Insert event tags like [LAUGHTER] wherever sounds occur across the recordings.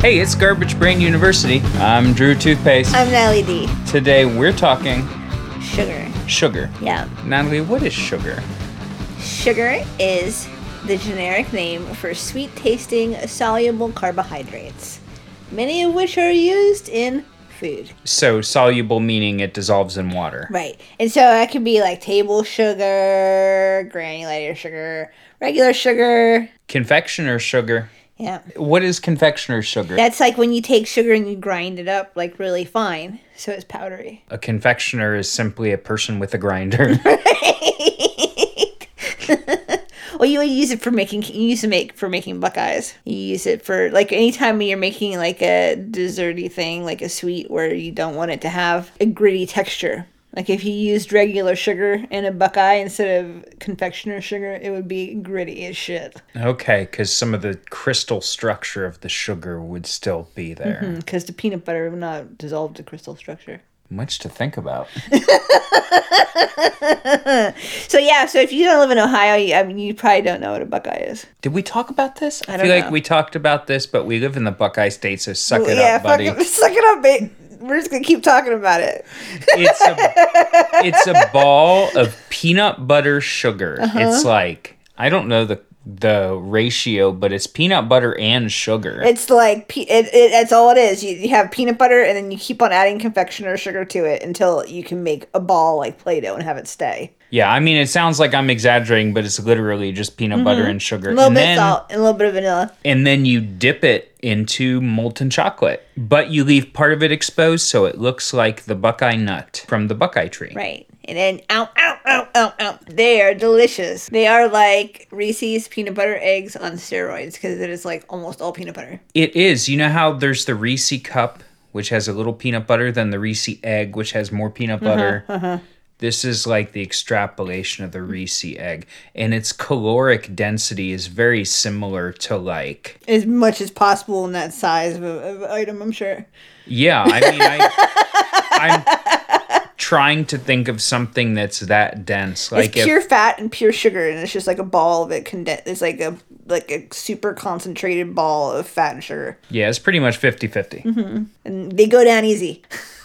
Hey, it's Garbage Brain University. I'm Drew Toothpaste. I'm Natalie D. Today we're talking Sugar. sugar. Yeah. Natalie, what is sugar? Sugar is the generic name for sweet tasting soluble carbohydrates, many of which are used in food. So, soluble meaning it dissolves in water. Right. And so that could be like table sugar, granulated sugar, regular sugar. Confectioner sugar. Yeah. What is confectioner sugar? That's like when you take sugar and you grind it up like really fine, so it's powdery. a confectioner is simply a person with a grinder. [LAUGHS] Well, you use it for making. You use to make for making buckeyes. You use it for like anytime you're making like a desserty thing, like a sweet, where you don't want it to have a gritty texture. Like if you used regular sugar in a buckeye instead of confectioner sugar, it would be gritty as shit. okay, because some of the crystal structure of the sugar would still be there. Mm-hmm, because the peanut butter would not dissolve the crystal structure. Much to think about. [LAUGHS] So yeah, so if you don't live in Ohio, you, I mean, you probably don't know what a buckeye is. Did we talk about this? I, don't feel like we talked about this, but we live in the Buckeye State, so suck it yeah, up, buddy. fucking [LAUGHS] suck it up, mate. We're just gonna keep talking about it. it's a [LAUGHS] it's a ball of peanut butter sugar. Uh-huh. It's like I don't know the the ratio, but it's peanut butter and sugar. It's like pe- it, it. That's all it is. You, you have peanut butter, and then you keep on adding confectioner sugar to it until you can make a ball like Play-Doh and have it stay. Yeah, I mean it sounds like I'm exaggerating, but it's literally just peanut butter and sugar. Mm-hmm. A little and bit then of salt and a little bit of vanilla. and then you dip it into molten chocolate. But you leave part of it exposed so it looks like the Buckeye nut from the Buckeye tree. Right. And then ow, ow, ow, ow, ow. They are delicious. They are like Reese's peanut butter eggs on steroids because it is like almost all peanut butter. It is. You know how there's the Reese cup, which has a little peanut butter, then the Reese egg, which has more peanut Uh-huh, butter. This is like the extrapolation of the Reese egg, and its caloric density is very similar to like. As much as possible in that size of, of item, I'm sure. Yeah, I mean, I, [LAUGHS] I'm trying to think of something that's that dense. Like it's if, pure fat and pure sugar, and it's just like a ball of it condensed. It's like a like a super concentrated ball of fat and sugar, yeah, it's pretty much 50-50. Mm-hmm. and they go down easy. [LAUGHS]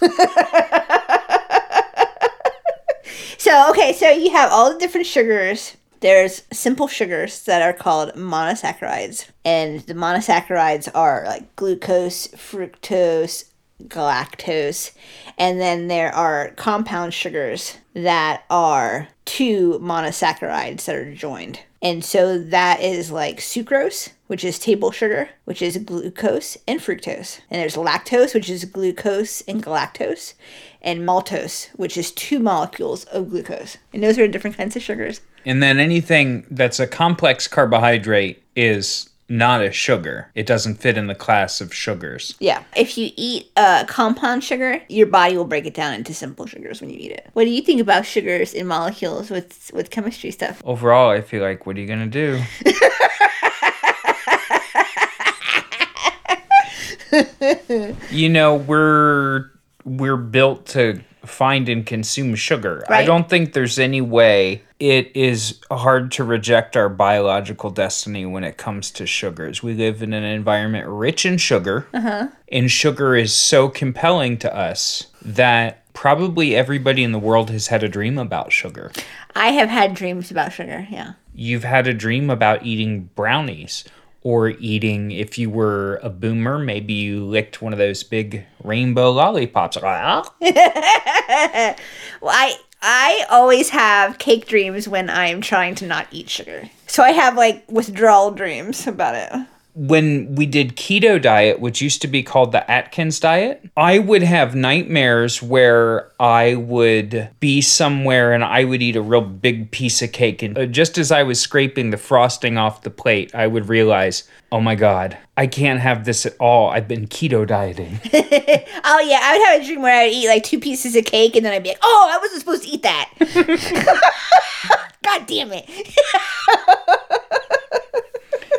so okay, so you have all the different sugars. There's simple sugars that are called monosaccharides, and the monosaccharides are like glucose, fructose, galactose, and then there are compound sugars that are two monosaccharides that are joined. And so that is like sucrose, which is table sugar, which is glucose and fructose. And there's lactose, which is glucose and galactose, and maltose, which is two molecules of glucose. And those are different kinds of sugars. And then anything that's a complex carbohydrate is not a sugar. It doesn't fit in the class of sugars. Yeah. If you eat uh, compound sugar, your body will break it down into simple sugars when you eat it. What do you think about sugars in molecules with with chemistry stuff? Overall, I feel like, what are you gonna do? [LAUGHS] [LAUGHS] you know, we're we're built to find and consume sugar. I don't think there's any way it is hard to reject our biological destiny when it comes to sugars. We live in an environment rich in sugar, uh-huh. and sugar is so compelling to us that probably everybody in the world has had a dream about sugar. I have had dreams about sugar. Yeah. you've had a dream about eating brownies or eating if you were a boomer maybe you licked one of those big rainbow lollipops. [LAUGHS] Well, I I always have cake dreams when I'm trying to not eat sugar. So I have like withdrawal dreams about it. When we did keto diet which used to be called the atkins diet i would have nightmares where i would be somewhere and i would eat a real big piece of cake and uh, just as i was scraping the frosting off the plate i would realize oh my god i can't have this at all i've been keto dieting [LAUGHS] Oh yeah, I would have a dream where I would eat like two pieces of cake and then I'd be like, "Oh, I wasn't supposed to eat that." [LAUGHS] God damn it. [LAUGHS]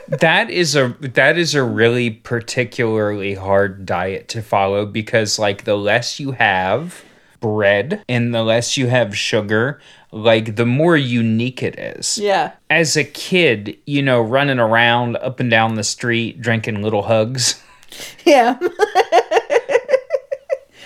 that is a that is a really particularly hard diet to follow because like the less you have bread and the less you have sugar like the more unique it is Yeah. as a kid you know running around up and down the street drinking little hugs Yeah. [LAUGHS]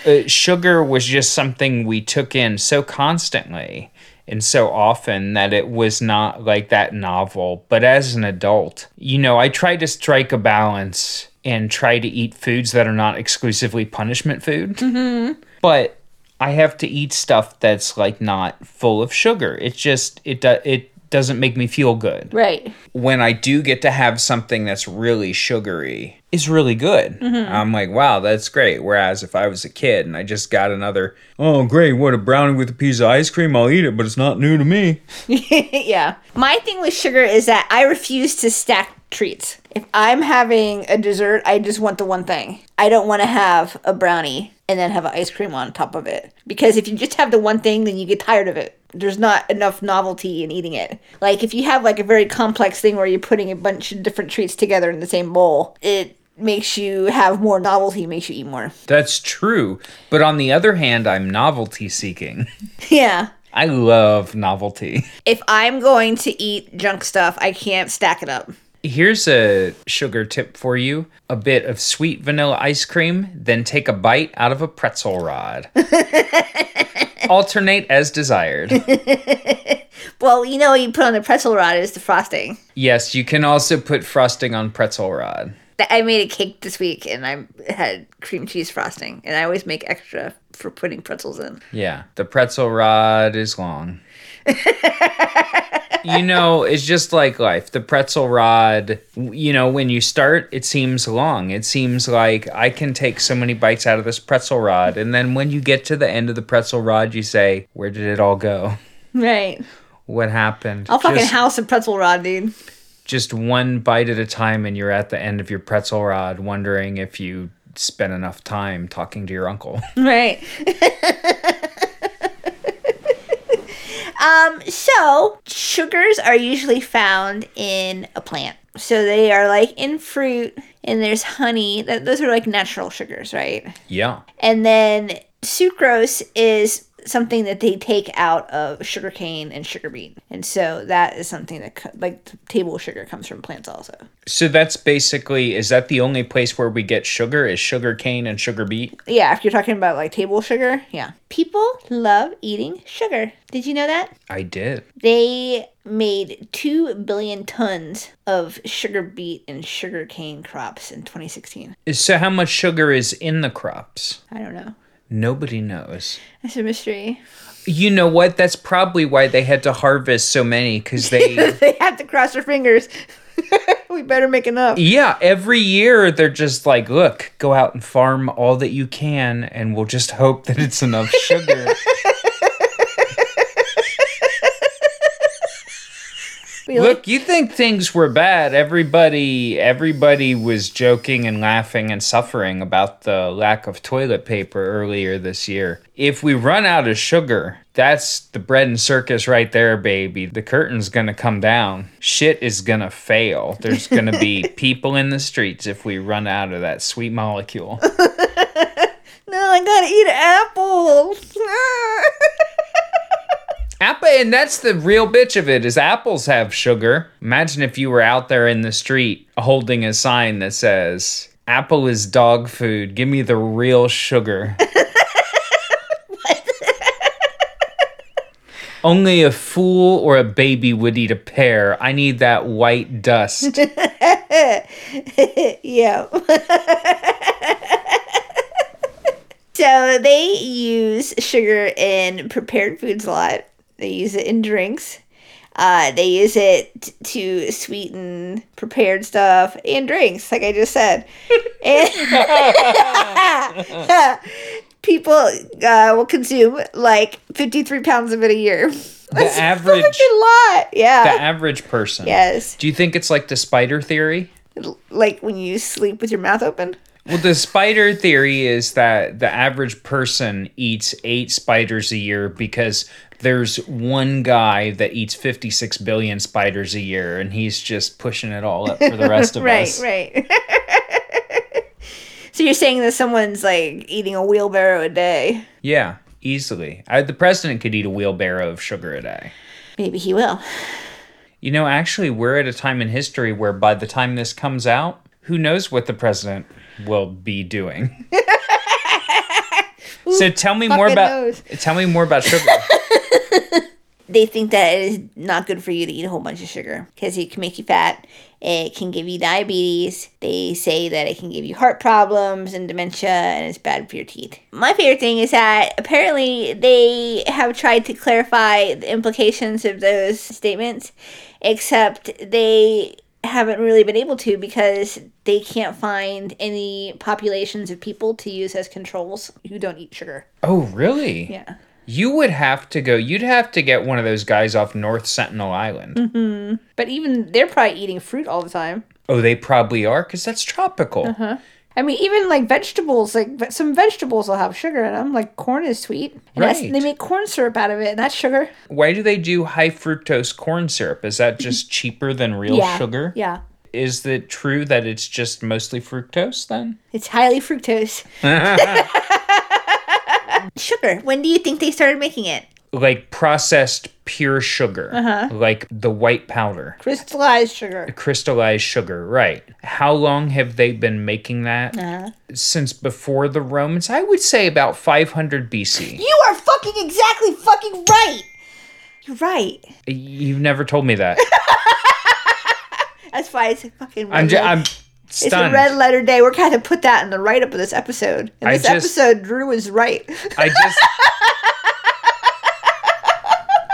uh, sugar was just something we took in so constantly and so often that it was not like that novel. But as an adult, you know, I try to strike a balance and try to eat foods that are not exclusively punishment food. Mm-hmm. But I have to eat stuff that's like not full of sugar. It just it do, it doesn't make me feel good. right. When I do get to have something that's really sugary, is really good. Mm-hmm. I'm like, wow, that's great. Whereas if I was a kid and I just got another, oh great, what a brownie with a piece of ice cream, I'll eat it, but it's not new to me. [LAUGHS] yeah. My thing with sugar is that I refuse to stack treats. If I'm having a dessert, I just want the one thing. I don't want to have a brownie and then have ice cream on top of it. Because if you just have the one thing, then you get tired of it. There's not enough novelty in eating it. Like if you have like a very complex thing where you're putting a bunch of different treats together in the same bowl, it makes you have more novelty, makes you eat more. That's true. But on the other hand, I'm novelty seeking. [LAUGHS] yeah. I love novelty. If I'm going to eat junk stuff, I can't stack it up. Here's a sugar tip for you a bit of sweet vanilla ice cream, then take a bite out of a pretzel rod. [LAUGHS] Alternate as desired. [LAUGHS] Well, you know what you put on the pretzel rod is the frosting. Yes, you can also put frosting on pretzel rod. I made a cake this week and I had cream cheese frosting, and I always make extra for putting pretzels in. Yeah, the pretzel rod is long. You know, it's just like life. The pretzel rod, you know, when you start, it seems long. It seems like I can take so many bites out of this pretzel rod. And then when you get to the end of the pretzel rod, you say, Where did it all go? Right. What happened? I'll fucking just, house a pretzel rod, dude. just one bite at a time, and you're at the end of your pretzel rod wondering if you spent enough time talking to your uncle. Right. [LAUGHS] um, so sugars are usually found in a plant. So they are like in fruit and there's honey. That those are like natural sugars, right? yeah. And then sucrose is something that they take out of sugarcane and sugar beet. And so that is something that like table sugar comes from plants also. So that's basically is that the only place where we get sugar is sugar cane and sugar beet? Yeah, if you're talking about like table sugar, yeah. People love eating sugar. Did you know that? I did. They made 2 billion tons of sugar beet and sugar cane crops in 2016. So how much sugar is in the crops? I don't know. Nobody knows. It's a mystery. You know what? That's probably why they had to harvest so many cuz they [LAUGHS] they have to cross their fingers. [LAUGHS] we better make enough. Yeah, every year they're just like, look, go out and farm all that you can and we'll just hope that it's enough sugar. [LAUGHS] Look, you think things were bad. Everybody everybody was joking and laughing and suffering about the lack of toilet paper earlier this year. If we run out of sugar, that's the bread and circus right there, baby. The curtain's going to come down. Shit is going to fail. There's going to be [LAUGHS] people in the streets if we run out of that sweet molecule. [LAUGHS] no, I gotta eat apples. [LAUGHS] Apple, and that's the real bitch of it is apples have sugar. Imagine if you were out there in the street holding a sign that says, "Apple is dog food. Give me the real sugar." [LAUGHS] Only a fool or a baby would eat a pear. I need that white dust. [LAUGHS] yeah. [LAUGHS] so they use sugar in prepared foods a lot. They use it in drinks. Uh, they use it t- to sweeten prepared stuff and drinks, like I just said. [LAUGHS] People uh, will consume like 53 pounds of it a year. [LAUGHS] That's average- a lot. Yeah. The average person. yes. Do you think it's like the spider theory? Like when you sleep with your mouth open. Well, the spider theory is that the average person eats eight spiders a year because there's one guy that eats 56 billion spiders a year and he's just pushing it all up for the rest of [LAUGHS] right, us. right. Right. [LAUGHS] so you're saying that someone's like eating a wheelbarrow a day? Yeah, easily. I, the president could eat a wheelbarrow of sugar a day. Maybe he will. You know, actually, we're at a time in history where by the time this comes out, who knows what the president will be doing. [LAUGHS] so tell me more about knows? tell me more about sugar. [LAUGHS] They think that it is not good for you to eat a whole bunch of sugar because it can make you fat. It can give you diabetes. They say that it can give you heart problems and dementia, and it's bad for your teeth. My favorite thing is that apparently they have tried to clarify the implications of those statements, except they haven't really been able to because they can't find any populations of people to use as controls who don't eat sugar. oh, really? Yeah. You would have to go. You'd have to get one of those guys off North Sentinel Island. Mm-hmm. But even they're probably eating fruit all the time. Oh, they probably are because that's tropical. Uh-huh. I mean, even like vegetables, like some vegetables will have sugar in them. Like corn is sweet, and Right. they make corn syrup out of it, and that's sugar. Why do they do high fructose corn syrup? Is that just [LAUGHS] cheaper than real yeah, sugar? Yeah, Is it true that it's just mostly fructose then? it's highly fructose. [LAUGHS] [LAUGHS] sugar. When do you think they started making it? Like processed pure sugar, Uh-huh. like the white powder, Crystallized sugar. crystallized sugar, right? How long have they been making that? Uh-huh. Since before the Romans? I would say about 500 BC. You are fucking exactly fucking right. You're right. You've never told me that. [LAUGHS] That's why it's fucking. Red I'm letter- I'm Stunned. It's a red letter day. We're kind of put that in the write up of this episode. In this just- episode, Drew is right. I just. [LAUGHS]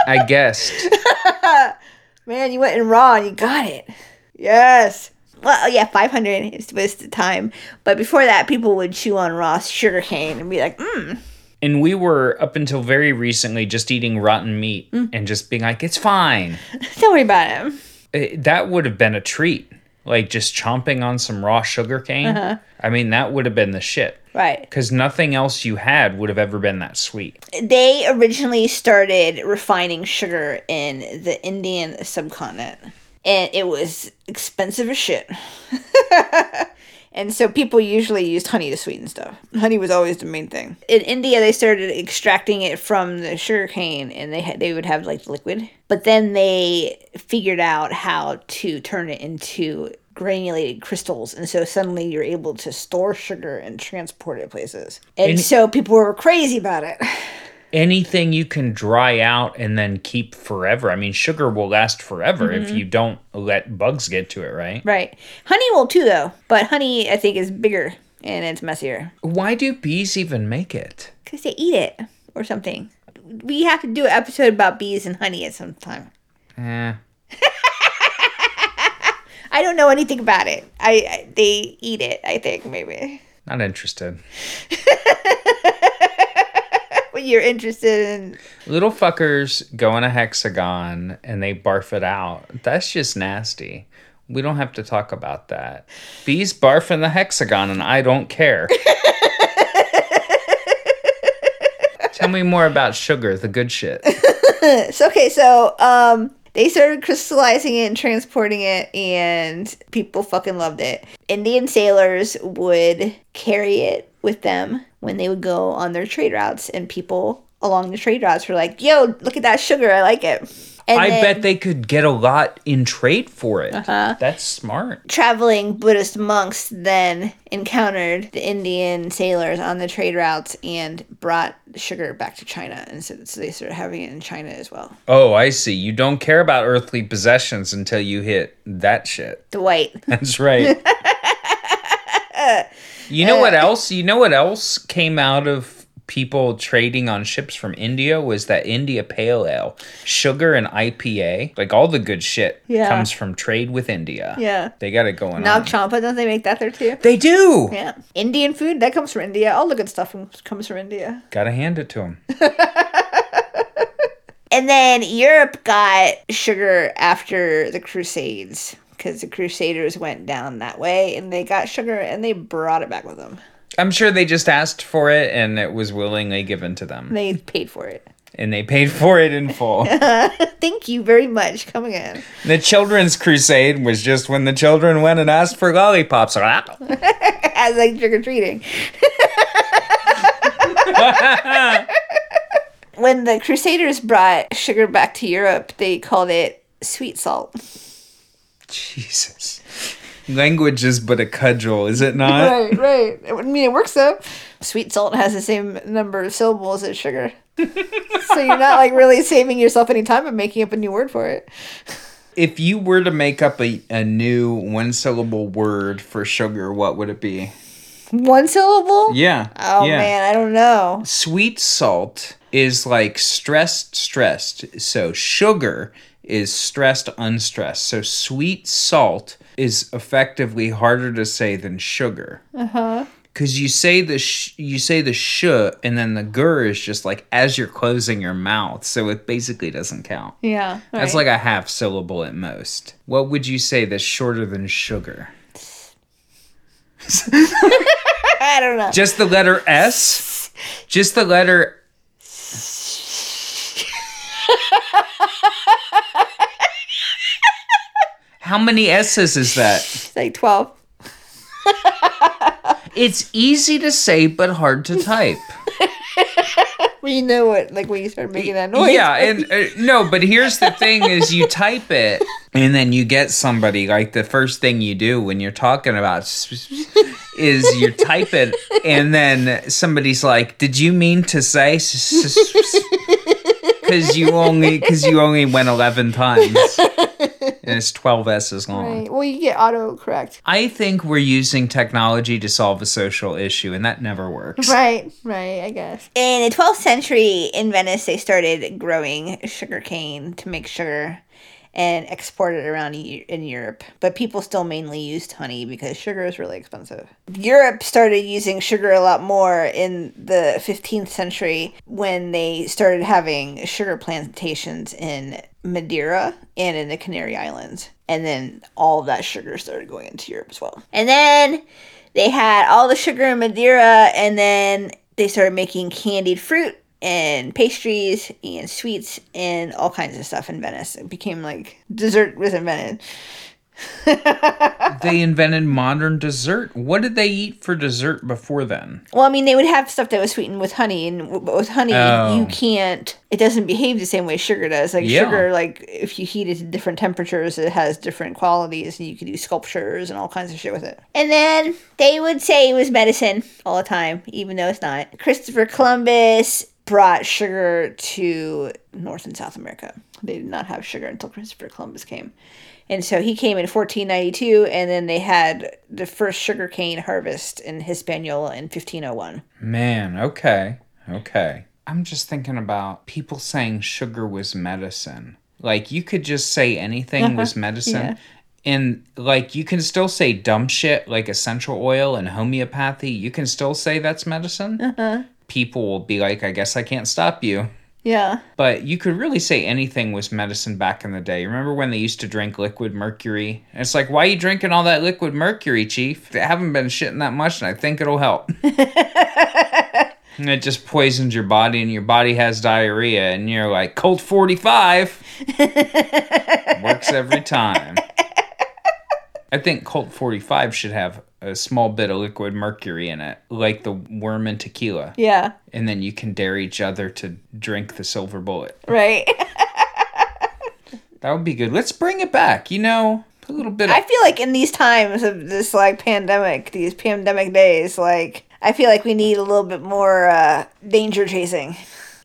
I guessed. [LAUGHS] Man, you went in raw and you got it. Yes. Well, yeah, 500 is- was the time. But before that, people would chew on raw sugar cane and be like, mmm. And we were up until very recently just eating rotten meat Mm. and just being like, it's fine. [LAUGHS] Don't worry about it. Eh, that would have been a treat. Like just chomping on some raw sugar cane. Uh-huh. I mean, that would have been the shit. Right. Because nothing else you had would have ever been that sweet. They originally started refining sugar in the Indian subcontinent. And it was expensive as shit. [LAUGHS] and so people usually used honey to sweeten stuff. Honey was always the main thing. In India, they started extracting it from the sugar cane and they had, they would have like liquid. But then they figured out how to turn it into granulated crystals and so suddenly you're able to store sugar and transport it places and, And- so people were crazy about it [LAUGHS] Anything you can dry out and then keep forever. I mean, sugar will last forever if you don't let bugs get to it, right? Right. Honey will too, though. But honey, I think, is bigger and it's messier Why do bees even make it? because they eat it or something. We have to do an episode about bees and honey at some time. Eh. [LAUGHS] I don't know anything about it. I, I they eat it. I think maybe. Not interested. [LAUGHS] But you're interested in. Little fuckers go in a hexagon and they barf it out. That's just nasty. We don't have to talk about that. Bees barf in the hexagon and I don't care. [LAUGHS] Tell me more about sugar, the good shit. [LAUGHS] So okay, so um, they started crystallizing it and transporting it, and people fucking loved it. Indian sailors would carry it with them when they would go on their trade routes, and people along the trade routes were like, "Yo, look at that sugar! I like it." And I then bet they could get a lot in trade for it. Uh-huh. That's smart. traveling Buddhist monks then encountered the Indian sailors on the trade routes and brought sugar back to China, and so, so they started having it in China as well. Oh, I see. You don't care about earthly possessions until you hit that shit. The [LAUGHS] white. That's right. [LAUGHS] you know what else? You know what else came out of people trading on ships from India was that India Pale Ale, sugar and IPA, like all the good shit Yeah. comes from trade with India. Yeah. They got it going Nag on. champa, don't they make that there too? They do. Yeah. Indian food, that comes from India. All the good stuff comes from India. Got to hand it to them. [LAUGHS] And then Europe got sugar after the Crusades because the Crusaders went down that way and they got sugar and they brought it back with them. I'm sure they just asked for it and it was willingly given to them. They paid for it. And they paid for it in full. [LAUGHS] Thank you very much. Come again. the children's crusade was just when the children went and asked for lollipops. [LAUGHS] As like trick or treating. [LAUGHS] when the Crusaders brought sugar back to Europe, they called it sweet salt. Jesus. Language is but a cudgel, is it not? right, right. I mean, it works though. Sweet salt has the same number of syllables as sugar. [LAUGHS] so you're not like really saving yourself any time by making up a new word for it. If you were to make up a, a new one syllable word for sugar, what would it be? One syllable? Yeah. Oh yeah. man, I don't know. Sweet salt is like stressed, stressed. So sugar is stressed, unstressed. So sweet salt is effectively harder to say than sugar. Uh huh. Because you say the sh- you say the sh and then the gur is just like as you're closing your mouth, so it basically doesn't count. Yeah. That's like a half syllable at most. What would you say that's shorter than sugar? [LAUGHS] I don't know. Just the letter S? Just the letter [LAUGHS] How many S's is that? Like twelve. [LAUGHS] It's easy to say but hard to type. [LAUGHS] we you know what? Like when you start making that noise. Yeah, and uh, no, but here's the thing is you type it and then you get somebody like the first thing you do when you're talking about is you type it and then somebody's like, "Did you mean to say cuz you only cuz you only went 11 times." And it's 12 S's long. Right. Well, you get auto correct. I think we're using technology to solve a social issue and that never works. [LAUGHS] Right. Right. I guess. In the 12th century in Venice, they started growing sugar cane to make sugar and export it around in Europe. But people still mainly used honey because sugar is really expensive. Europe started using sugar a lot more in the 15th century when they started having sugar plantations in Madeira and in the Canary Islands. And then all that sugar started going into Europe as well. And then they had all the sugar in Madeira, and then they started making candied fruit and pastries and sweets and all kinds of stuff in Venice. It became like dessert was invented. [LAUGHS] They invented modern dessert. What did they eat for dessert before then? Well, I mean, they would have stuff that was sweetened with honey, and with honey, Oh. you can't. It doesn't behave the same way sugar does. Like Yeah. sugar, like if you heat it to different temperatures, it has different qualities, and you can do sculptures and all kinds of shit with it. And then they would say it was medicine all the time, even though it's not. Christopher Columbus brought sugar to North and South America. They did not have sugar until Christopher Columbus came. And so he came in 1492, and then they had the first sugarcane harvest in Hispaniola in 1501. Man, okay. Okay. I'm just thinking about people saying sugar was medicine. Like you could just say anything uh-huh. was medicine. Yeah. And like you can still say dumb shit like essential oil and homeopathy. You can still say that's medicine. Uh-huh. People will be like, I guess I can't stop you. Yeah. But you could really say anything was medicine back in the day. Remember when they used to drink liquid mercury? And it's like, why are you drinking all that liquid mercury, Chief? I haven't been shitting that much, and I think it'll help. [LAUGHS] and it just poisons your body, and your body has diarrhea, and you're like, Colt 45 [LAUGHS] works every time. I think Colt 45 should have a small bit of liquid mercury in it, like the worm in tequila. Yeah. And then you can dare each other to drink the silver bullet. Right. [LAUGHS] That would be good. Let's bring it back. You know, a little bit. Of, I feel like in these times of this like pandemic, these pandemic days, like I feel like we need a little bit more uh, danger chasing,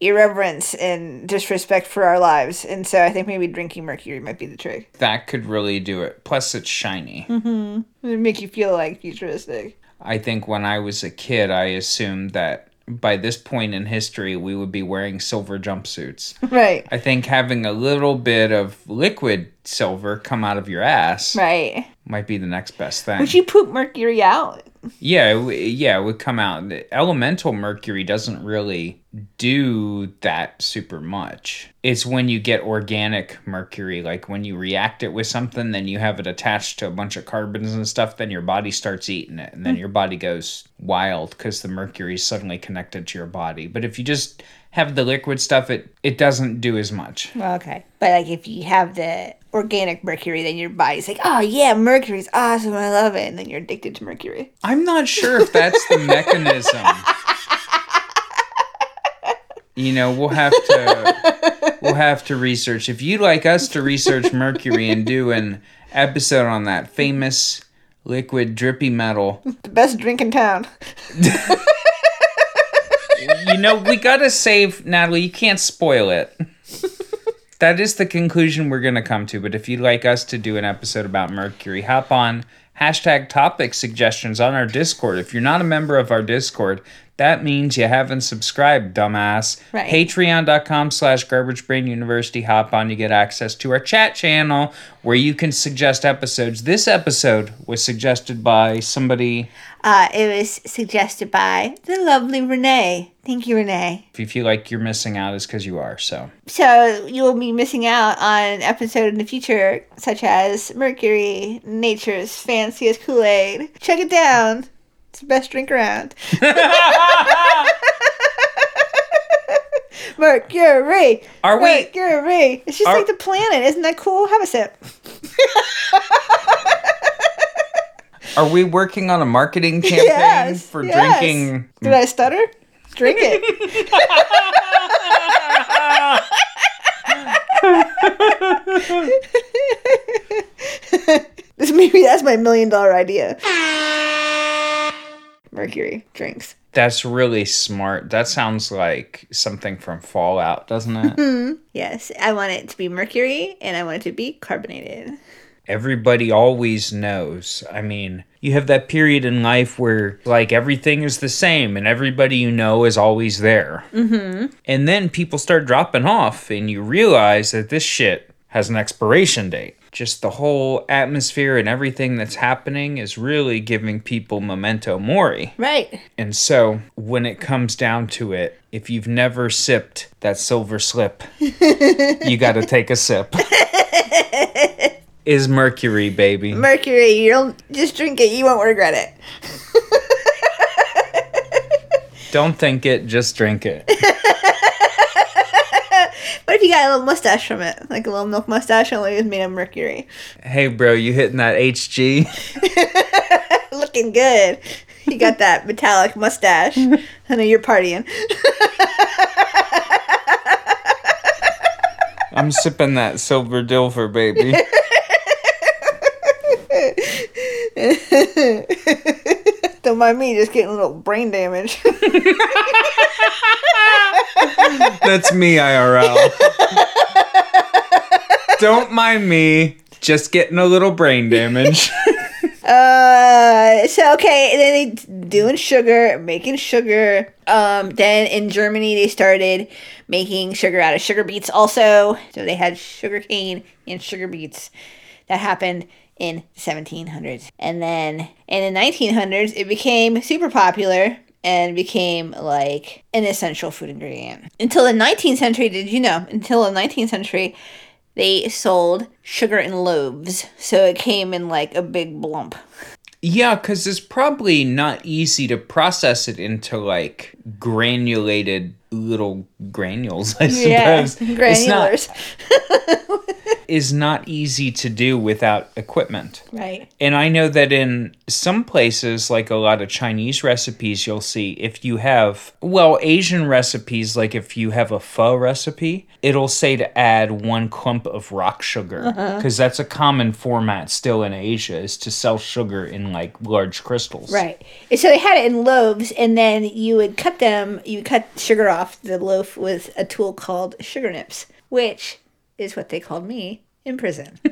irreverence, and disrespect for our lives. And so I think maybe drinking mercury might be the trick. that could really do it. Plus, it's shiny. Mm-hmm. It would make you feel like futuristic. I think when I was a kid, I assumed that by this point in history, we would be wearing silver jumpsuits. [LAUGHS] Right. I think having a little bit of liquid silver come out of your ass Right. Might be the next best thing. Would you poop mercury out? Yeah, it w- yeah, it would come out. Elemental mercury doesn't really do that super much. It's when you get organic mercury, like when you react it with something, then you have it attached to a bunch of carbons and stuff, then your body starts eating it, and then hmm. your body goes wild because the mercury is suddenly connected to your body. But if you just have the liquid stuff, it it doesn't do as much. Well, Okay. But like if you have the organic mercury, then your body's like, oh yeah, mercury's awesome, I love it, and then you're addicted to mercury. I'm not sure if that's the [LAUGHS] mechanism. You know, we'll have to we'll have to research. If you'd like us to research mercury and do an episode on that famous liquid drippy metal. [LAUGHS] The best drink in town. [LAUGHS] know, we gotta save Natalie. You can't spoil it. [LAUGHS] that is the conclusion we're gonna come to. But if you'd like us to do an episode about Mercury, hop on hashtag topic suggestions on our Discord. If you're not a member of our Discord, that means you haven't subscribed, dumbass. Right. Patreon.com slash Garbage Brain University. Hop on, you get access to our chat channel where you can suggest episodes. This episode was suggested by somebody. Uh, it was suggested by the lovely Renee. Thank you, Renee. If you feel like you're missing out, is because you are. So So you will be missing out on an episode in the future, such as Mercury, Nature's Fanciest Kool Aid. Check it down. It's the best drink around. [LAUGHS] Mercury. Are we- Mercury. It's just Are- like the planet. Isn't that cool? Have a sip. [LAUGHS] Are we working on a marketing campaign yes. for yes. drinking? Did I stutter? Drink it. [LAUGHS] this maybe that's my million dollar idea. Mercury drinks. That's really smart. That sounds like something from Fallout, doesn't it? Yes, I want it to be mercury and I want it to be carbonated. Everybody always knows. I mean, you have that period in life where like everything is the same and everybody you know is always there. Mm-hmm. And then people start dropping off and you realize that this shit has an expiration date. Just the whole atmosphere and everything that's happening is really giving people memento mori. Right. And so, when it comes down to it, if you've never sipped that silver slip, [LAUGHS] you got to take a sip. Is Mercury, baby. Mercury, you'll just drink it, you won't regret it. Don't think it, just drink it. [LAUGHS] What if you got a little mustache from it? Like a little milk mustache only it was made of mercury. Hey, bro, you hitting that HG? [LAUGHS] Looking good. You got that metallic mustache. [LAUGHS] I know you're partying. [LAUGHS] I'm sipping that silver dilfer, baby. [LAUGHS] Don't mind me just getting a little brain damage. That's me, IRL. Don't mind me, just getting a little brain damage. Uh, so okay, and then they doing sugar, making sugar. Um, then in Germany they started making sugar out of sugar beets also. So they had sugar cane and sugar beets. That happened in 1700s, and then in the 1900s it became super popular and became like an essential food ingredient. Until the 19th century, did you know? Until the 19th century, they sold sugar in loaves. So it came in like a big lump. Yeah, because it's probably not easy to process it into like granulated little granules, I Yeah, suppose. It's not, granulars. [LAUGHS] is not easy to do without equipment. right. And I know that in some places, like a lot of Chinese recipes, you'll see if you have, well, Asian recipes, like if you have a pho recipe, it'll say to add one clump of rock sugar. [LAUGHS] Uh-huh. Because that's a common format still in Asia, is to sell sugar in like large crystals. Right. And so they had it in loaves, and then you would cut them, you cut sugar off the loaf with a tool called sugar nips, which is what they called me in prison. [LAUGHS]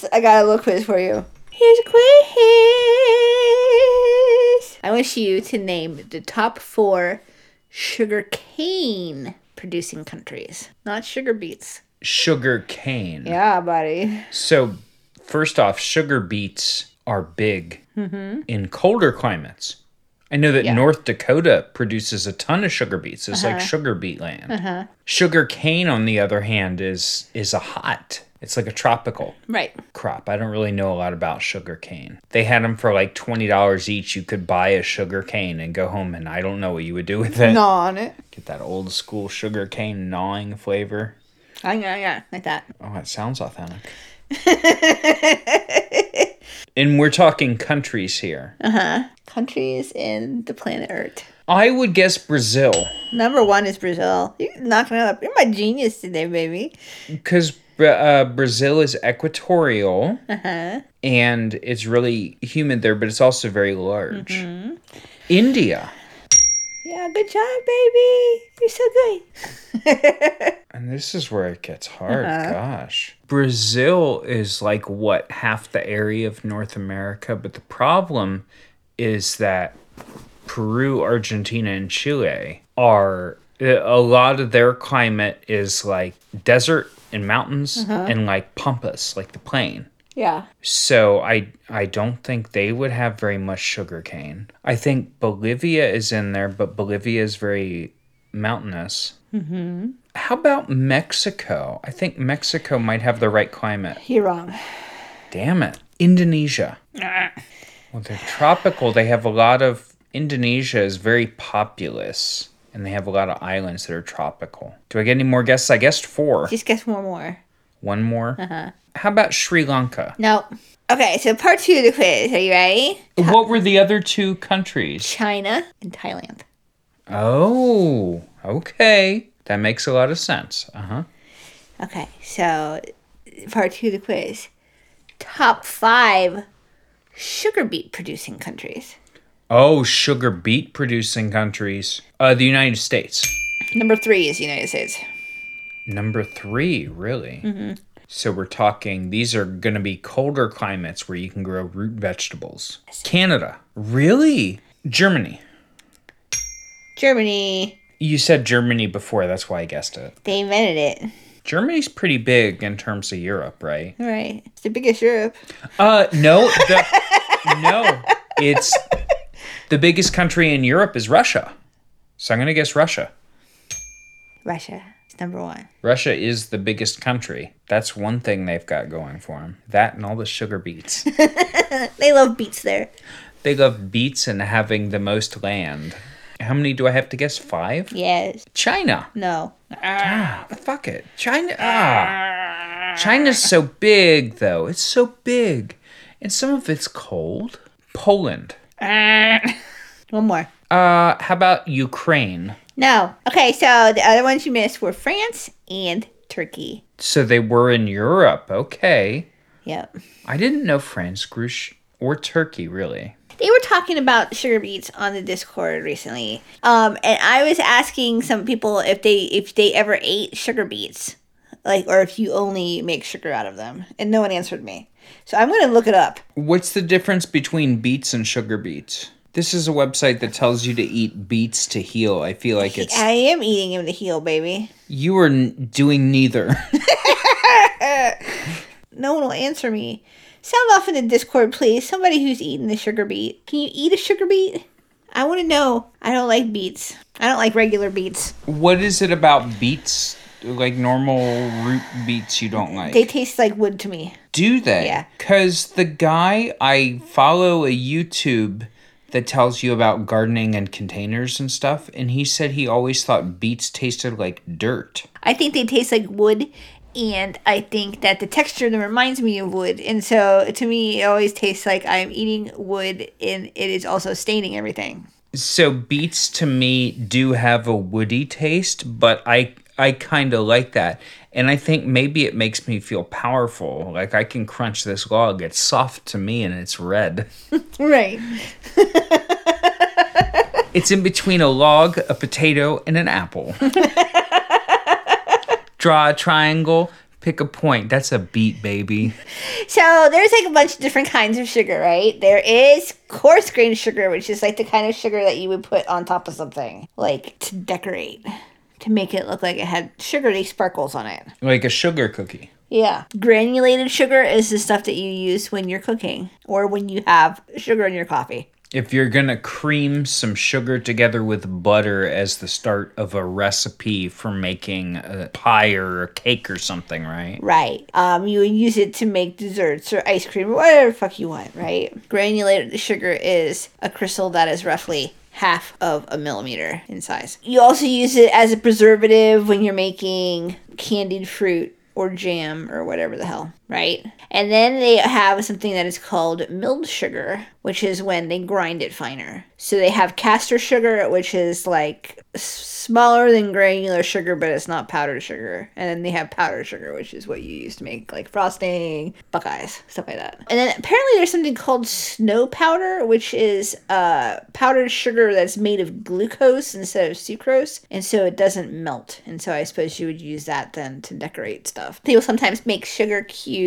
So I got a little quiz for you. Here's a quiz. I wish you to name the top four sugar cane producing countries, not sugar beets. Sugar cane. Yeah, buddy. So, first off, sugar beets are big mm-hmm. in colder climates. I know that Yeah. North Dakota produces a ton of sugar beets. It's like uh-huh. sugar beet land. Uh-huh. Sugar cane, on the other hand, is is a hot. It's like a tropical Right. crop. I don't really know a lot about sugar cane. They had them for like twenty dollars each. You could buy a sugar cane and go home, and I don't know what you would do with it. Gnaw on it. Get that old school sugar cane gnawing flavor. Oh, yeah, yeah, like that. Oh, it sounds authentic. [LAUGHS] and we're talking countries here. Uh huh. Countries in the planet Earth. I would guess Brazil Number one is Brazil. You're knocking it up. You're my genius today, baby. because uh, Brazil is equatorial Uh-huh. and it's really humid there, but it's also very large. India. Yeah, good job, baby. You're so good. [LAUGHS] And this is where it gets hard. Uh-huh. Gosh. Brazil is like what half the area of North America, but the problem is that Peru, Argentina, and Chile are a lot of their climate is like desert and mountains uh-huh. and like pampas, like the plain. Yeah. So I I don't think they would have very much sugar cane. I think Bolivia is in there, but Bolivia is very mountainous. Mm-hmm. How about Mexico? I think Mexico might have the right climate. You're wrong. Damn it. Indonesia. Well, they're tropical. They have a lot of. Indonesia is very populous, and they have a lot of islands that are tropical. Do I get any more guesses? I guessed four. Just guess one more. One more. How about Sri Lanka? No. Okay, so part two of the quiz. Are you ready? What were the other two countries? China and Thailand. Oh, okay. That makes a lot of sense. Uh huh. Okay, so part two of the quiz. Top five sugar beet producing countries. Oh, sugar beet producing countries. Uh, the United States. Number three is the United States. Number three, really? So we're talking, these are going to be colder climates where you can grow root vegetables. Canada. Really? Germany. Germany, You said Germany before, that's why I guessed it. they invented it. Germany's pretty big in terms of Europe, right? Right. It's the biggest Europe. Uh, no, the, [LAUGHS] no, it's the biggest country in Europe is Russia. So I'm gonna guess Russia. Russia number one. Russia is the biggest country. That's one thing they've got going for them. That and all the sugar beets. [LAUGHS] They love beets there. they love beets and having the most land. How many do I have to guess? Five. Yes. China. No. Ah, fuck it. China. Ah, China's so big though. It's so big, and some of it's cold. Poland. [LAUGHS] One more. Uh, how about Ukraine? No. Okay, so the other ones you missed were France and Turkey. So they were in Europe. Okay. Yep. I didn't know France grew sh- or Turkey really. They were talking about sugar beets on the Discord recently. Um, and I was asking some people if they if they ever ate sugar beets. Like or if you only make sugar out of them. And no one answered me. So I'm gonna look it up. What's the difference between beets and sugar beets? This is a website that tells you to eat beets to heal. I feel like it's I am eating him to heal, baby. you are n- doing neither. [LAUGHS] No one will answer me. Sound off in the Discord, please. Somebody who's eating the sugar beet. Can you eat a sugar beet? I want to know. I don't like beets. I don't like regular beets. what is it about beets, like normal root beets, you don't like? They taste like wood to me. Do they? Yeah. Because the guy I follow a YouTube that tells you about gardening and containers and stuff, and he said he always thought beets tasted like dirt. I think they taste like wood, and I think that the texture of them reminds me of wood. And so to me, it always tastes like I'm eating wood, and it is also staining everything. So beets to me do have a woody taste, but I I kind of like that. And I think maybe it makes me feel powerful. Like I can crunch this log. It's soft to me and it's red. [LAUGHS] Right. [LAUGHS] It's in between a log, a potato, and an apple. [LAUGHS] Draw a triangle, pick a point. That's a beet, baby. So there's like a bunch of different kinds of sugar, right? There is coarse grain sugar, which is like the kind of sugar that you would put on top of something, like to decorate, to make it look like it had sugary sparkles on it. Like a sugar cookie. Yeah. Granulated sugar is the stuff that you use when you're cooking or when you have sugar in your coffee. If you're gonna cream some sugar together with butter as the start of a recipe for making a pie or a cake or something, right? Right. Um, you would use it to make desserts or ice cream or whatever the fuck you want, right? Granulated sugar is a crystal that is roughly half of a millimeter in size. You also use it as a preservative when you're making candied fruit or jam or whatever the hell, right? And then they have something that is called milled sugar, which is when they grind it finer. So they have castor sugar, which is like smaller than granular sugar, but it's not powdered sugar. And then they have powdered sugar, which is what you use to make like frosting, buckeyes, stuff like that. And then apparently there's something called snow powder, which is uh, powdered sugar that's made of glucose instead of sucrose, and so it doesn't melt. And so I suppose you would use that then to decorate stuff. People sometimes make sugar cubes,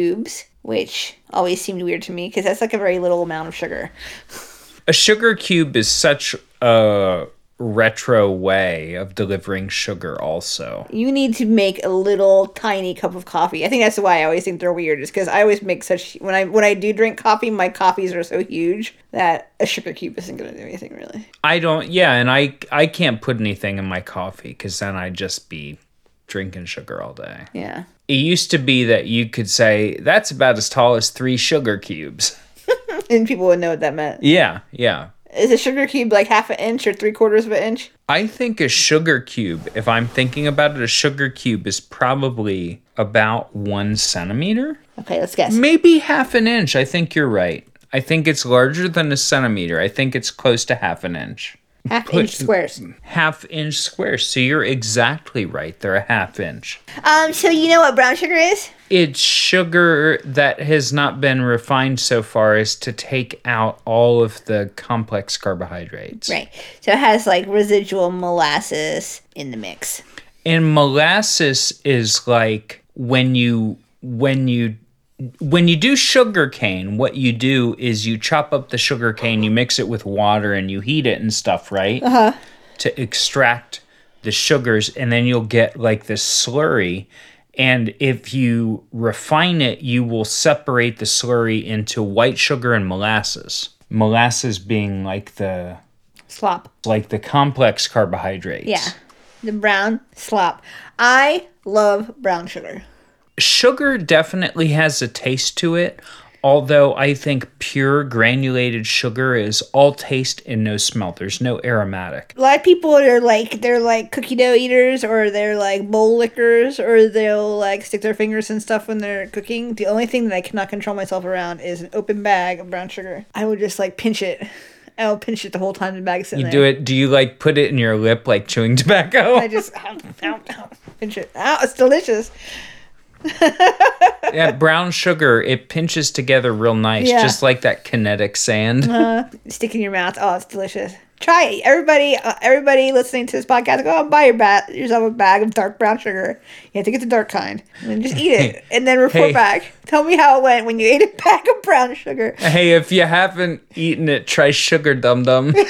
which always seemed weird to me because that's like a very little amount of sugar. A sugar cube is such a retro way of delivering sugar also. You need to make a little tiny cup of coffee. I think that's why I always think they're weird, is because I always make such when I when I do drink coffee, my coffees are so huge that a sugar cube isn't going to do anything really. I don't yeah, and I I can't put anything in my coffee cuz then I'd just be drinking sugar all day. Yeah. It used to be that you could say that's about as tall as 3 sugar cubes. [LAUGHS] And people would know what that meant. Yeah, yeah. Is a sugar cube like half an inch or three quarters of an inch? I think a sugar cube, if I'm thinking about it, a sugar cube is probably about one centimeter, Okay, let's guess. maybe half an inch. I think you're right. I think it's larger than a centimeter. I think it's close to half an inch. Half inch squares. Half inch squares. So you're exactly right. They're a half inch. Um, so you know what brown sugar is? It's sugar that has not been refined so far as to take out all of the complex carbohydrates. Right. So it has like residual molasses in the mix. And molasses is like when you when you when you do sugar cane, what you do is you chop up the sugar cane, you mix it with water, and you heat it and stuff, right? Uh-huh. To extract the sugars, and then you'll get like this slurry. And if you refine it, you will separate the slurry into white sugar and molasses. Molasses being like the Slop. like the complex carbohydrates. Yeah. The brown slop. I love brown sugar. Sugar definitely has a taste to it although i think pure granulated sugar is all taste and no smell there's no aromatic A lot of people are like they're like cookie dough eaters or they're like bowl lickers or they'll like stick their fingers and stuff when they're cooking. The only thing that I cannot control myself around is an open bag of brown sugar. I would just like pinch it. I'll pinch it the whole time the bag's sitting you there. do it do you like put it in your lip like chewing tobacco I just ow, ow, ow, pinch it. Ow, it's delicious. [LAUGHS] yeah brown sugar it pinches together real nice Yeah. just like that kinetic sand Stick in your mouth. Oh, it's delicious. Try it. Everybody, uh, everybody listening to this podcast, go out and buy your bat, yourself a bag of dark brown sugar. You have to get the dark kind, and then just eat it, [LAUGHS] and then report Hey. back. Tell me how it went when you ate a bag of brown sugar. hey if you haven't eaten it try sugar dum dum [LAUGHS]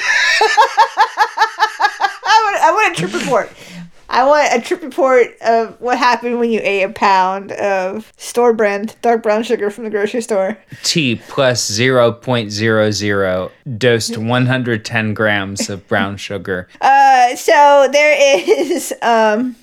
I want a trip report. I want a trip report of what happened when you ate a pound of store brand dark brown sugar from the grocery store. t plus 0.00 dosed 110 grams of brown sugar [LAUGHS] Uh, so there is um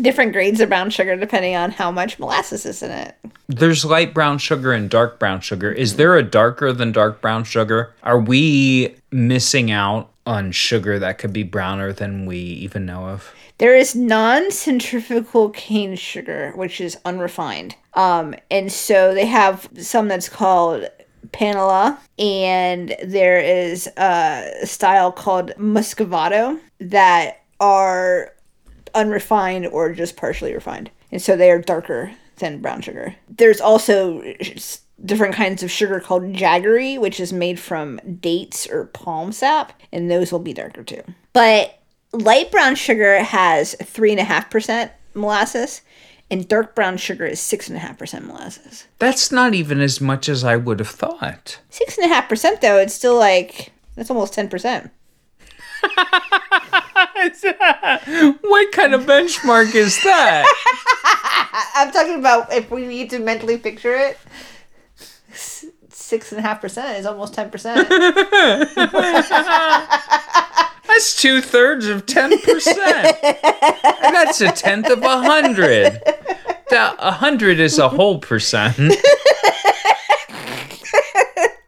different grades of brown sugar depending on how much molasses is in it. There's light brown sugar and dark brown sugar. Is there a darker than dark brown sugar? Are we missing out on sugar that could be browner than we even know of? There is non-centrifugal cane sugar, which is unrefined. Um, and so they have some that's called Panela, and there is a style called Muscovado that are unrefined or just partially refined. And so they are darker than brown sugar. There's also different kinds of sugar called jaggery, which is made from dates or palm sap, and those will be darker too. But light brown sugar has 3.5% molasses, and dark brown sugar is 6.5% molasses. That's not even as much as I would have thought. 6.5% though, it's still like, that's almost 10%. [LAUGHS] What kind of benchmark is that? [LAUGHS] I'm talking about if we need to mentally picture it. Six and a half percent is almost ten percent. [LAUGHS] [LAUGHS] That's two thirds of 10%. That's a tenth of a hundred. A hundred is a whole percent. [LAUGHS]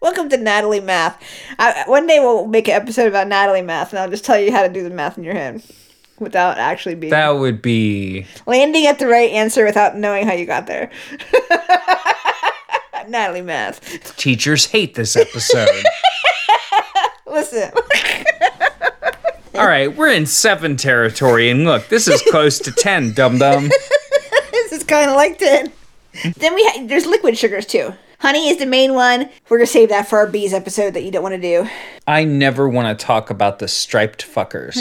Welcome to Natalie Math. I, one day we'll make an episode about Natalie Math, and I'll just tell you how to do the math in your head without actually being That would be landing at the right answer without knowing how you got there. Natalie Math. teachers hate this episode. [LAUGHS] Listen. [LAUGHS] All right, we're in seven territory, and look, this is close to ten, dum dum. [LAUGHS] this is kind of like 10. then we ha- there's liquid sugars too. Honey is the main one. We're gonna save that for our bees episode that you don't want to do. I never want to talk about the striped fuckers.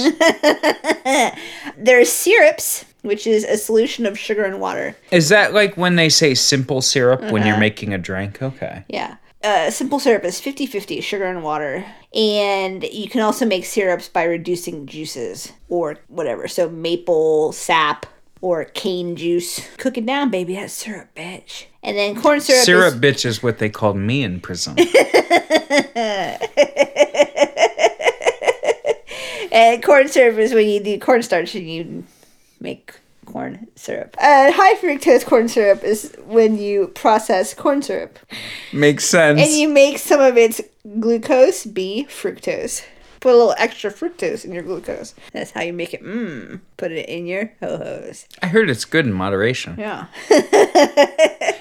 There's syrups, which is a solution of sugar and water. Is that like when they say simple syrup when you're making a drink? Okay. Yeah. Uh, simple syrup is 50 50 sugar and water. And you can also make syrups by reducing juices or whatever. So maple sap or cane juice. Cook it down, baby. That's syrup, bitch. And then corn syrup. Syrup Is, bitch is what they called me in prison. [LAUGHS] and corn syrup is when you do cornstarch and you make corn syrup. Uh, high fructose corn syrup is when you process corn syrup. Makes sense. And you make some of its glucose be fructose. Put a little extra fructose in your glucose. That's how you make it. Mmm. Put it in your ho hos. I heard it's good in moderation. Yeah. [LAUGHS]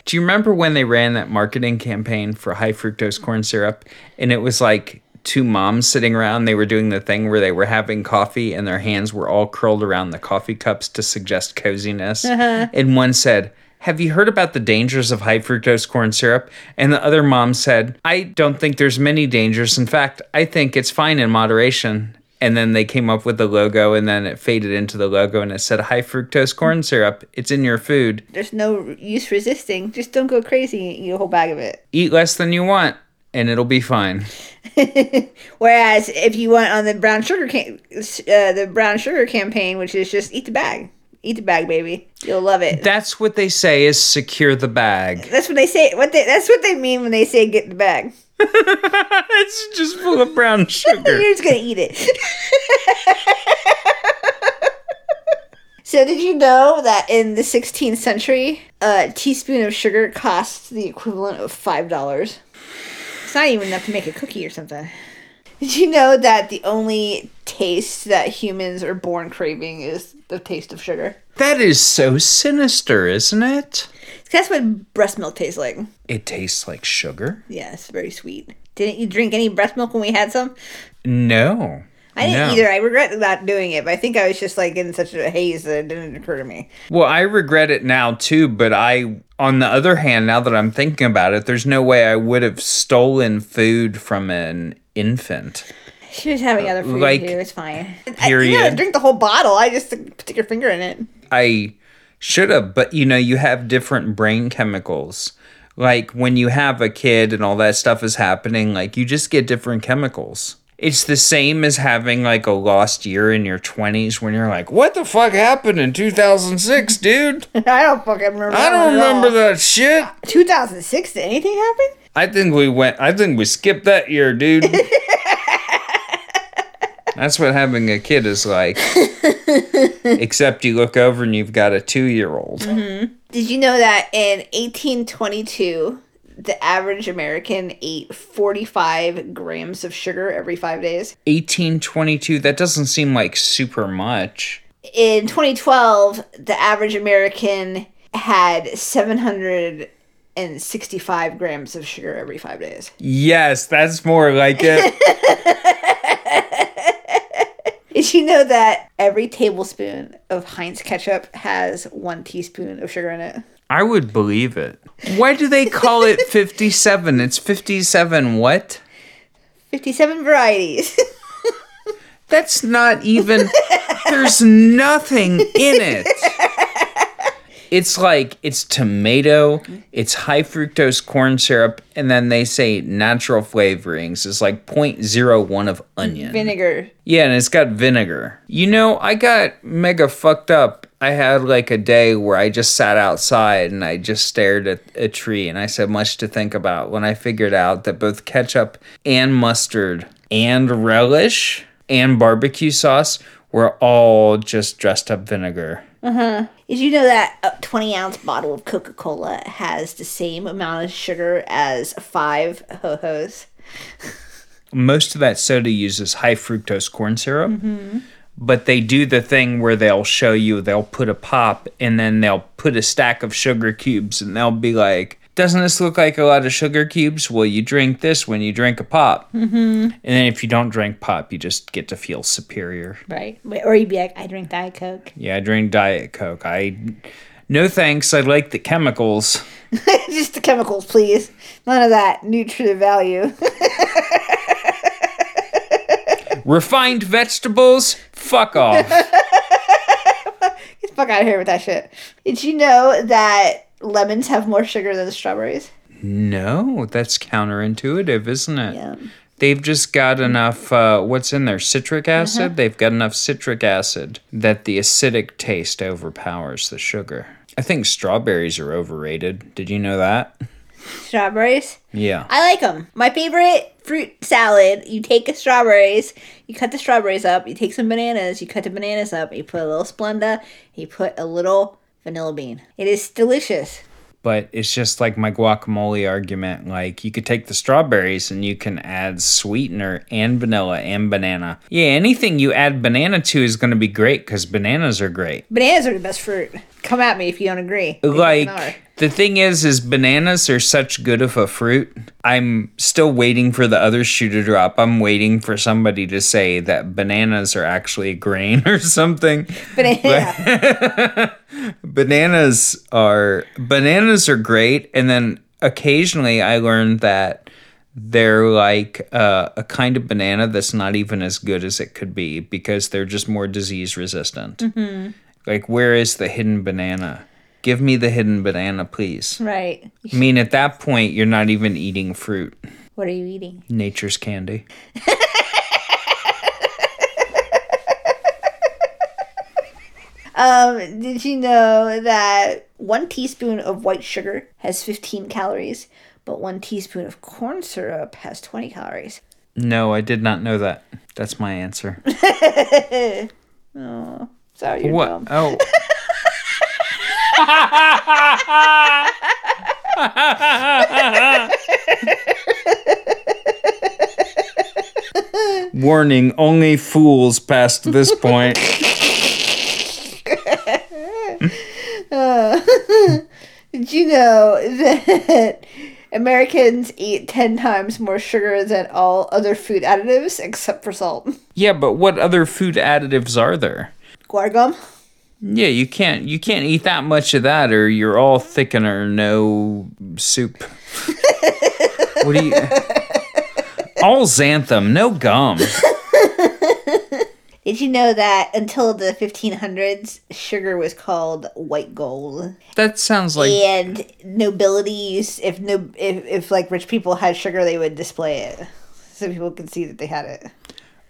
Do you remember when they ran that marketing campaign for high fructose corn syrup? And it was like two moms sitting around. They were doing the thing where they were having coffee and their hands were all curled around the coffee cups to suggest coziness. Uh-huh. And one said, Have you heard about the dangers of high fructose corn syrup? And the other mom said, I don't think there's many dangers. In fact, I think it's fine in moderation. And then they came up with the logo, and then it faded into the logo, and it said high fructose corn syrup. It's in your food. There's no use resisting. Just don't go crazy and eat a whole bag of it. eat less than you want and it'll be fine. [LAUGHS] Whereas if you went on the brown sugar cam- uh, the brown sugar campaign, which is just eat the bag, eat the bag, baby, you'll love it. That's what they say is secure the bag. That's what they say. What they that's what they mean when they say get the bag. [LAUGHS] it's just full of brown [LAUGHS] sugar. You're just gonna eat it. so did you know that in the 16th century, a teaspoon of sugar costs the equivalent of five dollars? It's not even enough to make a cookie or something. Did you know that the only taste that humans are born craving is the taste of sugar? That is so sinister, isn't it? That's what breast milk tastes like. It tastes like sugar? Yeah, it's very sweet. Didn't you drink any breast milk when we had some? No. I didn't No. either. I regret not doing it, but I think I was just like in such a haze that it didn't occur to me. Well, I regret it now too, but I, on the other hand, now that I'm thinking about it, there's no way I would have stolen food from an infant. She was having uh, other food like, too. It's fine. I, you period. gotta drink the whole bottle. I just stick your finger in it. I should have, but you know, you have different brain chemicals. Like when you have a kid and all that stuff is happening, like you just get different chemicals. It's the same as having like a lost year in your 20s when you're like, what the fuck happened in 2006, dude? [LAUGHS] I don't fucking remember. I don't remember that shit. 2006. Did anything happen? I think we went, I think we skipped that year, dude. [LAUGHS] That's what having a kid is like. [LAUGHS] Except you look over and you've got a two year old. Mm-hmm. Did you know that in 1822, the average American ate 45 grams of sugar every five days? 1822 that doesn't seem like super much In 2012, the average American had 765 grams of sugar every five days. yes that's more like it [LAUGHS] Did you know that every tablespoon of Heinz ketchup has one teaspoon of sugar in it? I would believe it why do they call it [LAUGHS] 57 it's 57 what 57 varieties. [LAUGHS] that's not even there's nothing in it [LAUGHS] it's like it's tomato it's high fructose corn syrup and then they say natural flavorings is like 0.01 of onion Vinegar. Yeah, and it's got vinegar. You know, I got mega fucked up. I had like a day where I just sat outside and I just stared at a tree and I said much to think about when I figured out that both ketchup and mustard and relish and barbecue sauce were all just dressed up vinegar. Uh-huh. Did you know that a 20 ounce bottle of Coca Cola has the same amount of sugar as five ho hos? [LAUGHS] most of that soda uses high fructose corn syrup. But they do the thing where they'll show you, they'll put a pop and then they'll put a stack of sugar cubes and they'll be like, doesn't this look like a lot of sugar cubes? Well, you drink this when you drink a pop. Mm-hmm. And then if you don't drink pop, you just get to feel superior. Right. Or you'd be like, I drink Diet Coke. Yeah, I drink Diet Coke. I. No thanks. I like the chemicals. [LAUGHS] Just the chemicals, please. None of that nutritive value. [LAUGHS] Refined vegetables? Fuck off. [LAUGHS] Get the fuck out of here with that shit. Did you know that lemons have more sugar than strawberries? no, that's counterintuitive, isn't it? Yeah. They've just got enough, uh, what's in there? Citric acid? They've got enough citric acid that the acidic taste overpowers the sugar. I think strawberries are overrated. Did you know that? Strawberries? Yeah. I like them. My favorite fruit salad, you take the strawberries, you cut the strawberries up, you take some bananas, you cut the bananas up, you put a little Splenda, you put a little vanilla bean. It is delicious. but it's just like my guacamole argument. Like you could take the strawberries and you can add sweetener and vanilla and banana. Yeah, anything you add banana to is going to be great because bananas are great. Bananas are the best fruit. Come at me if you don't agree. They. Like the thing is, is bananas are such good of a fruit. I'm still waiting for the other shoe to drop. I'm waiting for somebody to say that bananas are actually a grain [LAUGHS] or something. Banana. [LAUGHS] bananas are bananas are great and then occasionally i learned that they're like uh, a kind of banana that's not even as good as it could be because they're just more disease resistant like where is the hidden banana give me the hidden banana please right. i mean at that point you're not even eating fruit What are you eating? nature's candy [LAUGHS] Um, did you know that one teaspoon of white sugar has 15 calories, but one teaspoon of corn syrup has 20 calories? no i did not know that that's my answer [LAUGHS] oh, Sorry, you're what dumb. oh [LAUGHS] [LAUGHS] Warning, only fools past this point. [LAUGHS] Did you know that Americans eat 10 times more sugar than all other food additives except for salt? yeah, but what other food additives are there? Guar gum? Yeah, you can't you can't eat that much of that or you're all thickener, no soup. [LAUGHS] what do you All xanthan, no gum. Did you know that until the 1500s, sugar was called white gold? That sounds like and nobilities. if no if, if like rich people had sugar they would display it so people could see that they had it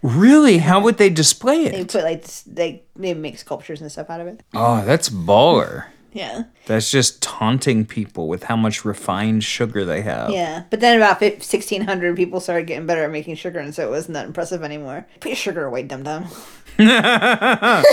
really how would they display it? they put like they they make sculptures and stuff out of it Oh, that's baller. yeah That's just taunting people with how much refined sugar they have. yeah but then about 15, 1600 people started getting better at making sugar and so it wasn't that impressive anymore put your sugar away dum dum [LAUGHS] [LAUGHS]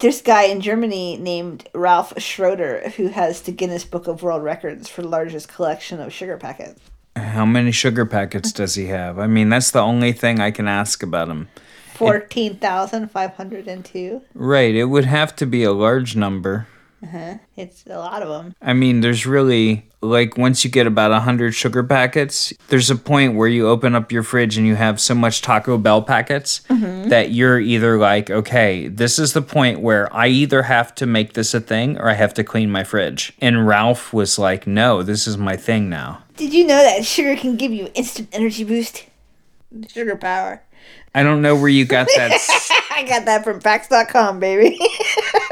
There's a guy in Germany named Ralph Schroeder who has the Guinness Book of World Records for largest collection of sugar packets. How many sugar packets does he have? I mean, that's the only thing I can ask about him. 14,502. Right, it would have to be a large number. Uh-huh. It's a lot of them. I mean, there's really like once you get about a 100 sugar packets, there's a point where you open up your fridge and you have so much Taco Bell packets mm-hmm. that you're either like, okay, this is the point where I either have to make this a thing or I have to clean my fridge. And Ralph was like, "No, this is my thing now." Did you know that sugar can give you instant energy boost? Sugar power. I don't know where you got that [LAUGHS] I got that from facts.com, baby. [LAUGHS]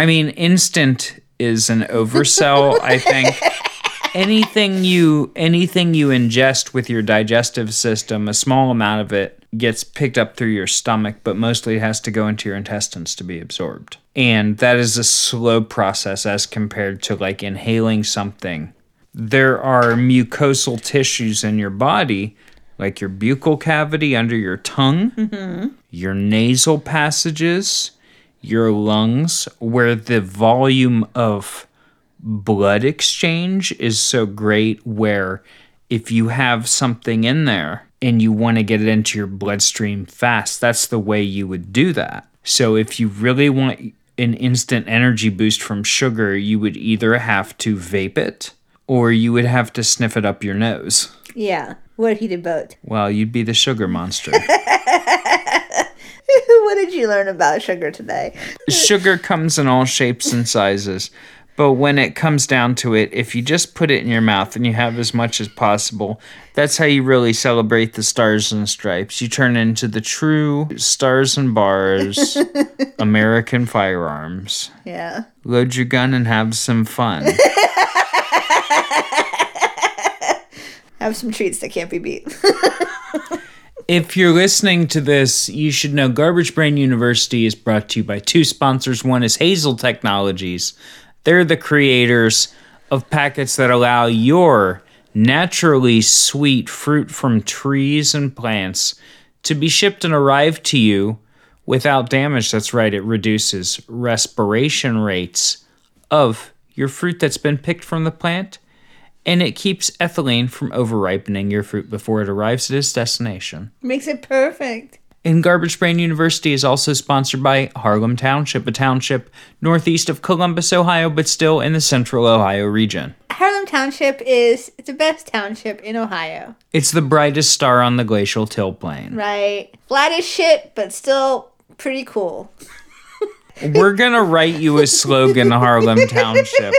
I mean, instant is an oversell, I think. [LAUGHS] Anything you anything you ingest with your digestive system, a small amount of it gets picked up through your stomach, but mostly it has to go into your intestines to be absorbed. And that is a slow process as compared to like inhaling something. There are mucosal tissues in your body, like your buccal cavity under your tongue, mm-hmm. your nasal passages, your lungs, where the volume of blood exchange is so great, where if you have something in there and you want to get it into your bloodstream fast, that's the way you would do that. So if you really want an instant energy boost from sugar, you would either have to vape it or you would have to sniff it up your nose. Yeah. What if he did both? Well, you'd be the sugar monster. [LAUGHS] [LAUGHS] what did you learn about sugar today? [LAUGHS] sugar comes in all shapes and sizes. But when it comes down to it, if you just put it in your mouth and you have as much as possible, that's how you really celebrate the stars and stripes. You turn into the true stars and bars [LAUGHS] American firearms. Yeah. Load your gun and have some fun. Have some treats that can't be beat. If you're listening to this, you should know Garbage Brain University is brought to you by two sponsors. One is Hazel Technologies. They're the creators of packets that allow your naturally sweet fruit from trees and plants to be shipped and arrive to you without damage. That's right, it reduces respiration rates of your fruit that's been picked from the plant and it keeps ethylene from overripening your fruit before it arrives at its destination. Makes it perfect. And Garbage Brain University is also sponsored by Harlem Township, a township northeast of Columbus, Ohio, but still in the central Ohio region. Harlem Township is the best township in Ohio. It's the brightest star on the glacial till plain. Right. Flat as shit, but still pretty cool. We're gonna write you a slogan, Harlem [LAUGHS] Township.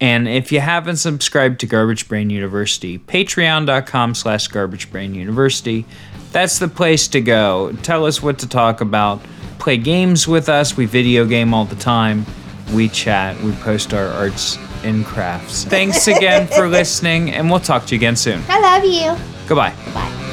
And if you haven't subscribed to Garbage Brain University, patreon.com slash garbage brain university. That's the place to go. Tell us what to talk about. Play games with us. We video game all the time. We chat. We post our arts and crafts. Thanks again for [LAUGHS] listening, and we'll talk to you again soon. I love you. Goodbye. Bye.